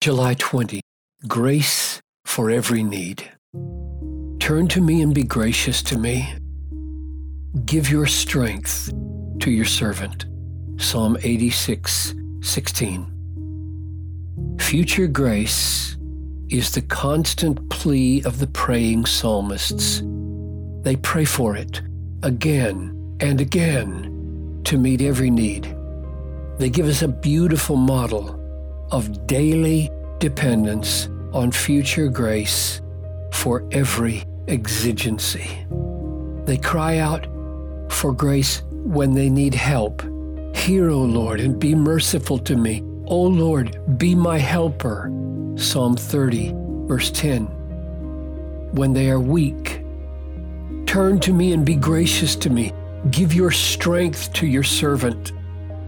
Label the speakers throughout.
Speaker 1: July 20. Grace for every need. Turn to me and be gracious to me. Give your strength to your servant. Psalm 86, 16. Future grace is the constant plea of the praying psalmists. They pray for it again and again to meet every need. They give us a beautiful model of daily dependence on future grace for every exigency. They cry out for grace when they need help. Hear, O Lord, and be merciful to me. O Lord, be my helper. Psalm 30, verse 10. When they are weak, turn to me and be gracious to me. Give your strength to your servant.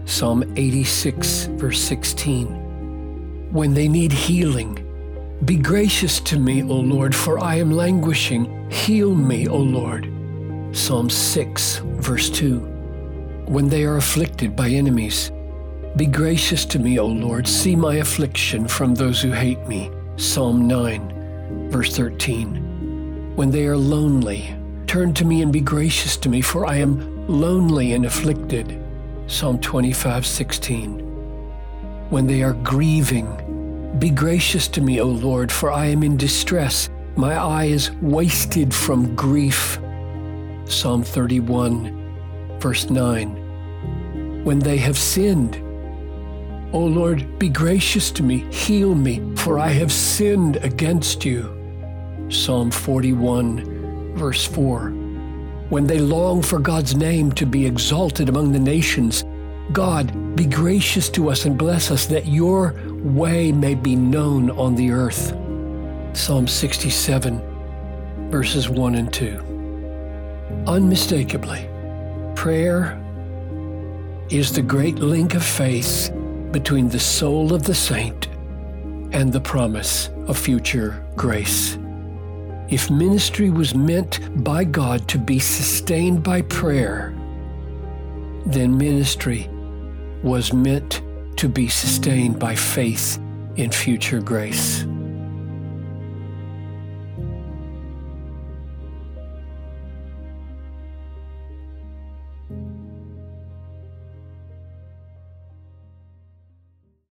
Speaker 1: Psalm 86, verse 16 when they need healing. Be gracious to me, O Lord, for I am languishing. Heal me, O Lord. Psalm 6, verse 2. When they are afflicted by enemies, be gracious to me, O Lord. See my affliction from those who hate me. Psalm 9, verse 13. When they are lonely, turn to me and be gracious to me, for I am lonely and afflicted. Psalm 25, 16 when they are grieving. Be gracious to me, O Lord, for I am in distress. My eye is wasted from grief. Psalm 31, verse 9. When they have sinned, O Lord, be gracious to me, heal me, for I have sinned against you. Psalm 41, verse 4. When they long for God's name to be exalted among the nations, God, be gracious to us and bless us that your way may be known on the earth. Psalm 67, verses 1 and 2. Unmistakably, prayer is the great link of faith between the soul of the saint and the promise of future grace. If ministry was meant by God to be sustained by prayer, then ministry was meant to be sustained by faith in future grace.